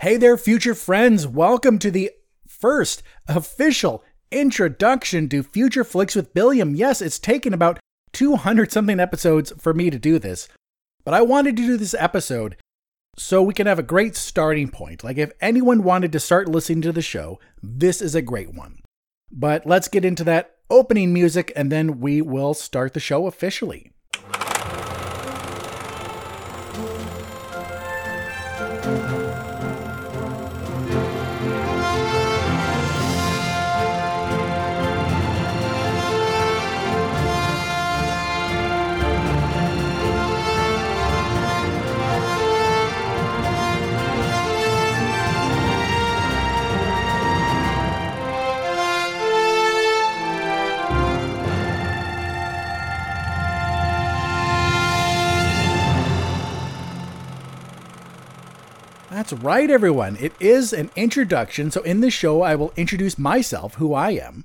Hey there, future friends. Welcome to the first official introduction to Future Flicks with Billiam. Yes, it's taken about 200 something episodes for me to do this, but I wanted to do this episode so we can have a great starting point. Like, if anyone wanted to start listening to the show, this is a great one. But let's get into that opening music and then we will start the show officially. That's right, everyone. It is an introduction. So, in this show, I will introduce myself, who I am,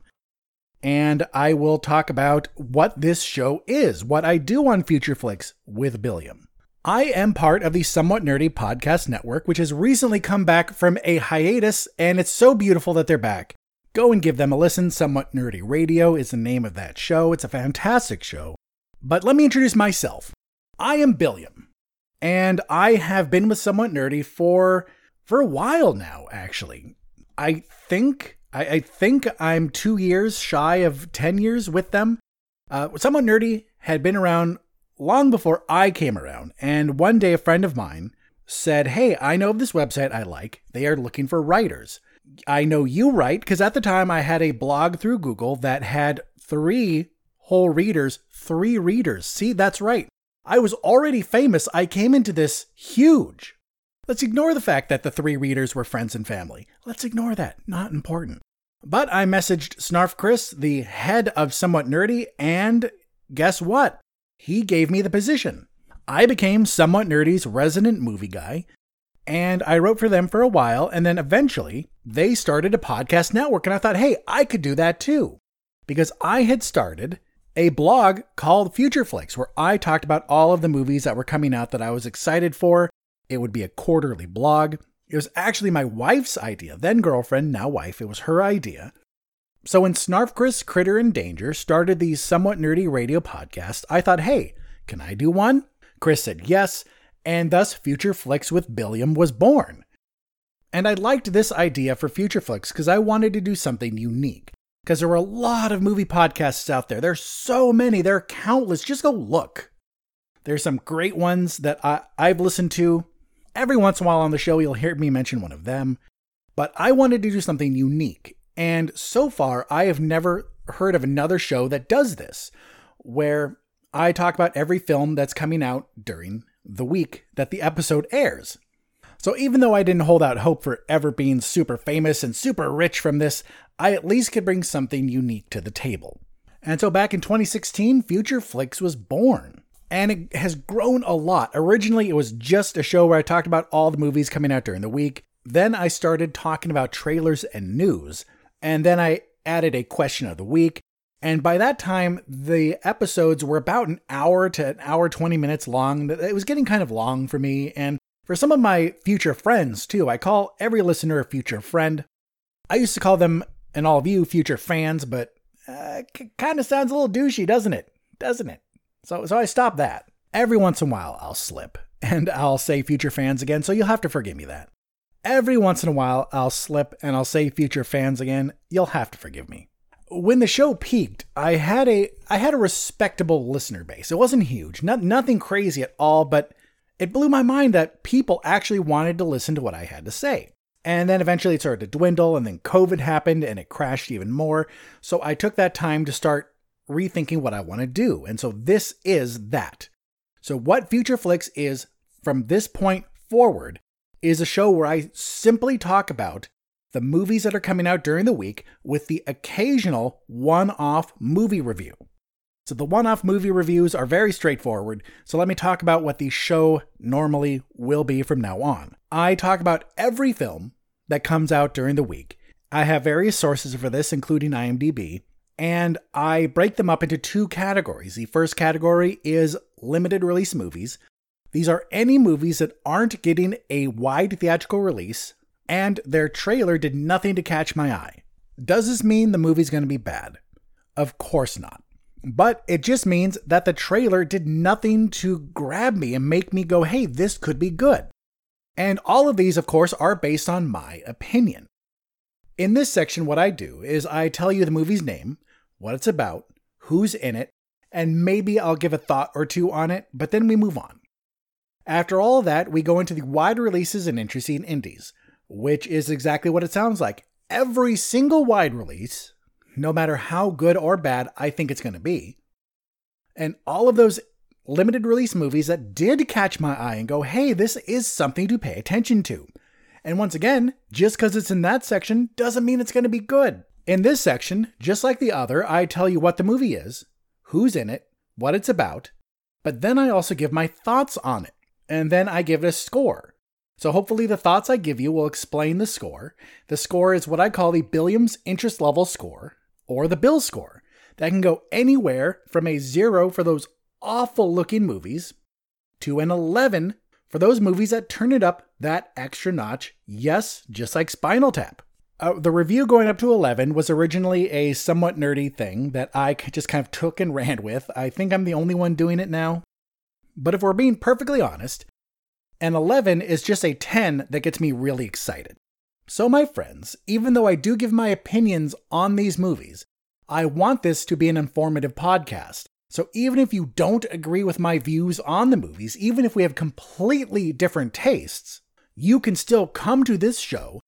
and I will talk about what this show is, what I do on Future Flicks with Billiam. I am part of the Somewhat Nerdy Podcast Network, which has recently come back from a hiatus, and it's so beautiful that they're back. Go and give them a listen. Somewhat Nerdy Radio is the name of that show. It's a fantastic show. But let me introduce myself. I am Billiam and I have been with Somewhat Nerdy for for a while now. Actually, I think I, I think I'm two years shy of ten years with them. Uh, Somewhat Nerdy had been around long before I came around, and one day a friend of mine said, "Hey, I know of this website I like. They are looking for writers." I know you write because at the time I had a blog through Google that had three whole readers, three readers. See, that's right. I was already famous. I came into this huge. Let's ignore the fact that the three readers were friends and family. Let's ignore that. Not important. But I messaged Snarf Chris, the head of Somewhat Nerdy, and guess what? He gave me the position. I became Somewhat Nerdy's resident movie guy, and I wrote for them for a while, and then eventually they started a podcast network, and I thought, hey, I could do that too. Because I had started a blog called Future Flicks, where I talked about all of the movies that were coming out that I was excited for. It would be a quarterly blog. It was actually my wife's idea, then girlfriend, now wife. It was her idea. So when Snarf Chris Critter and Danger started the somewhat nerdy radio podcast, I thought, hey, can I do one? Chris said yes, and thus Future Flicks with Billiam was born. And I liked this idea for Future Flicks because I wanted to do something unique because there were a lot of movie podcasts out there. There's so many, there are countless. Just go look. There's some great ones that I, I've listened to. Every once in a while on the show, you'll hear me mention one of them. But I wanted to do something unique. And so far, I have never heard of another show that does this, where I talk about every film that's coming out during the week that the episode airs. So even though I didn't hold out hope for ever being super famous and super rich from this, I at least could bring something unique to the table. And so back in 2016, Future Flicks was born. And it has grown a lot. Originally, it was just a show where I talked about all the movies coming out during the week. Then I started talking about trailers and news. And then I added a question of the week. And by that time, the episodes were about an hour to an hour 20 minutes long. It was getting kind of long for me. And for some of my future friends, too, I call every listener a future friend. I used to call them and all of you future fans, but uh, c- kind of sounds a little douchey, doesn't it? Doesn't it? So, so I stopped that. Every once in a while, I'll slip and I'll say future fans again, so you'll have to forgive me that. Every once in a while, I'll slip and I'll say future fans again. You'll have to forgive me. When the show peaked, I had a I had a respectable listener base. It wasn't huge, not, nothing crazy at all, but it blew my mind that people actually wanted to listen to what I had to say. And then eventually it started to dwindle, and then COVID happened and it crashed even more. So I took that time to start rethinking what I want to do. And so this is that. So, what Future Flicks is from this point forward is a show where I simply talk about the movies that are coming out during the week with the occasional one off movie review. So, the one off movie reviews are very straightforward. So, let me talk about what the show normally will be from now on. I talk about every film that comes out during the week. I have various sources for this, including IMDb, and I break them up into two categories. The first category is limited release movies. These are any movies that aren't getting a wide theatrical release and their trailer did nothing to catch my eye. Does this mean the movie's going to be bad? Of course not. But it just means that the trailer did nothing to grab me and make me go, hey, this could be good. And all of these, of course, are based on my opinion. In this section, what I do is I tell you the movie's name, what it's about, who's in it, and maybe I'll give a thought or two on it, but then we move on. After all that, we go into the wide releases and interesting indies, which is exactly what it sounds like. Every single wide release, no matter how good or bad I think it's going to be, and all of those limited release movies that did catch my eye and go, hey, this is something to pay attention to. And once again, just because it's in that section doesn't mean it's going to be good. In this section, just like the other, I tell you what the movie is, who's in it, what it's about, but then I also give my thoughts on it and then I give it a score. So hopefully the thoughts I give you will explain the score. The score is what I call the Billiams interest level score, or the Bill score. That can go anywhere from a zero for those awful looking movies to an 11 for those movies that turn it up that extra notch. Yes, just like Spinal Tap. Uh, the review going up to 11 was originally a somewhat nerdy thing that I just kind of took and ran with. I think I'm the only one doing it now. But if we're being perfectly honest, an 11 is just a 10 that gets me really excited. So, my friends, even though I do give my opinions on these movies, I want this to be an informative podcast. So, even if you don't agree with my views on the movies, even if we have completely different tastes, you can still come to this show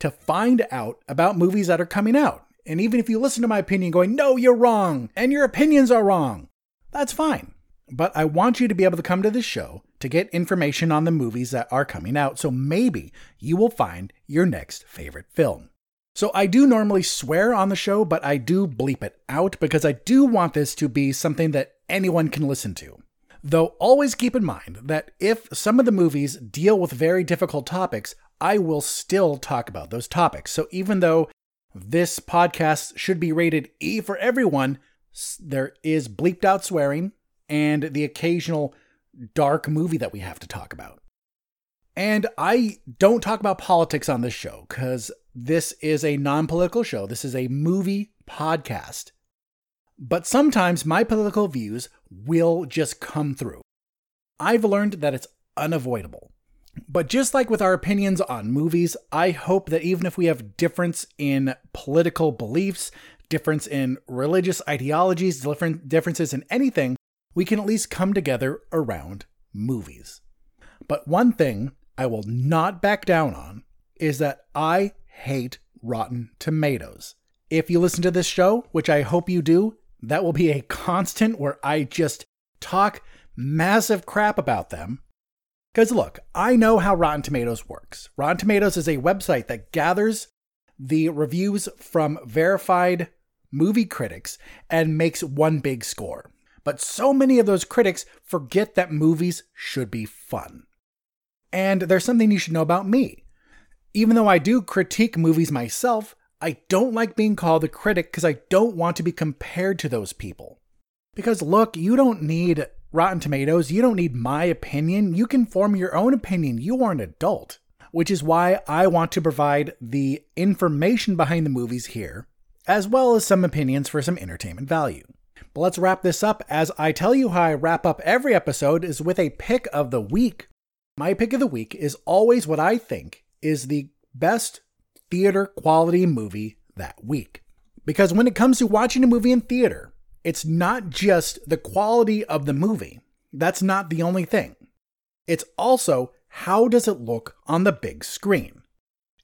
to find out about movies that are coming out. And even if you listen to my opinion going, no, you're wrong, and your opinions are wrong, that's fine but I want you to be able to come to this show to get information on the movies that are coming out, so maybe you will find your next favorite film. So I do normally swear on the show, but I do bleep it out because I do want this to be something that anyone can listen to. Though always keep in mind that if some of the movies deal with very difficult topics, I will still talk about those topics. So even though this podcast should be rated E for everyone, there is bleeped out swearing, and the occasional dark movie that we have to talk about. And I don't talk about politics on this show because this is a non political show. This is a movie podcast. But sometimes my political views will just come through. I've learned that it's unavoidable. But just like with our opinions on movies, I hope that even if we have difference in political beliefs, difference in religious ideologies, differences in anything, we can at least come together around movies. But one thing I will not back down on is that I hate Rotten Tomatoes. If you listen to this show, which I hope you do, that will be a constant where I just talk massive crap about them. Because look, I know how Rotten Tomatoes works. Rotten Tomatoes is a website that gathers the reviews from verified movie critics and makes one big score. But so many of those critics forget that movies should be fun. And there's something you should know about me. Even though I do critique movies myself, I don't like being called a critic because I don't want to be compared to those people. Because look, you don't need Rotten Tomatoes, you don't need my opinion, you can form your own opinion. You are an adult. Which is why I want to provide the information behind the movies here, as well as some opinions for some entertainment value. But let's wrap this up. As I tell you how I wrap up every episode is with a pick of the week. My pick of the week is always what I think is the best theater quality movie that week. Because when it comes to watching a movie in theater, it's not just the quality of the movie. That's not the only thing. It's also how does it look on the big screen?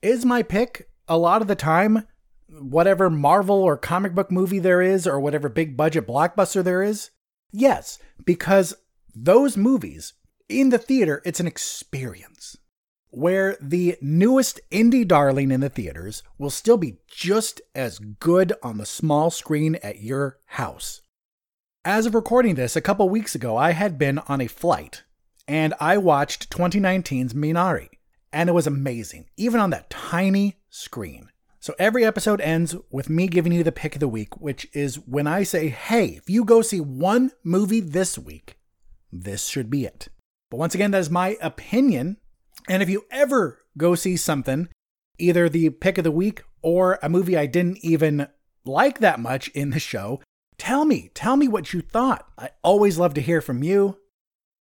Is my pick a lot of the time whatever Marvel or comic book movie there is, or whatever big budget blockbuster there is? Yes, because those movies in the theater, it's an experience where the newest indie darling in the theaters will still be just as good on the small screen at your house. As of recording this, a couple weeks ago, I had been on a flight and I watched 2019's Minari, and it was amazing, even on that tiny screen. So every episode ends with me giving you the pick of the week, which is when I say, hey, if you go see one movie this week, this should be it. But once again, that is my opinion. And if you ever go see something either the pick of the week or a movie I didn't even like that much in the show, tell me, tell me what you thought. I always love to hear from you.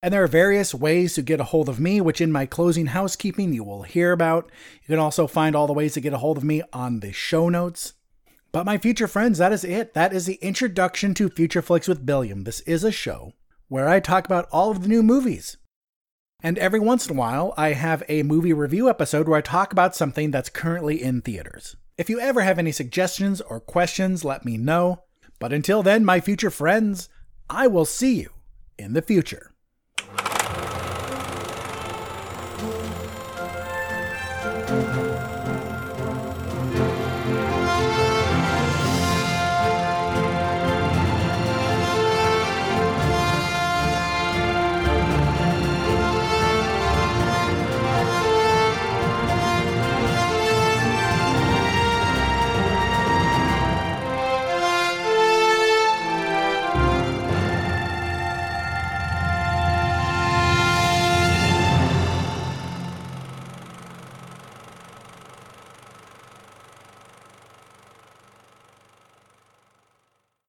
And there are various ways to get a hold of me, which in my closing housekeeping you will hear about. You can also find all the ways to get a hold of me on the show notes. But my future friends, that is it. That is the introduction to Future Flicks with Billiam. This is a show where I talk about all of the new movies. And every once in a while, I have a movie review episode where I talk about something that's currently in theaters. If you ever have any suggestions or questions, let me know. But until then, my future friends, I will see you in the future.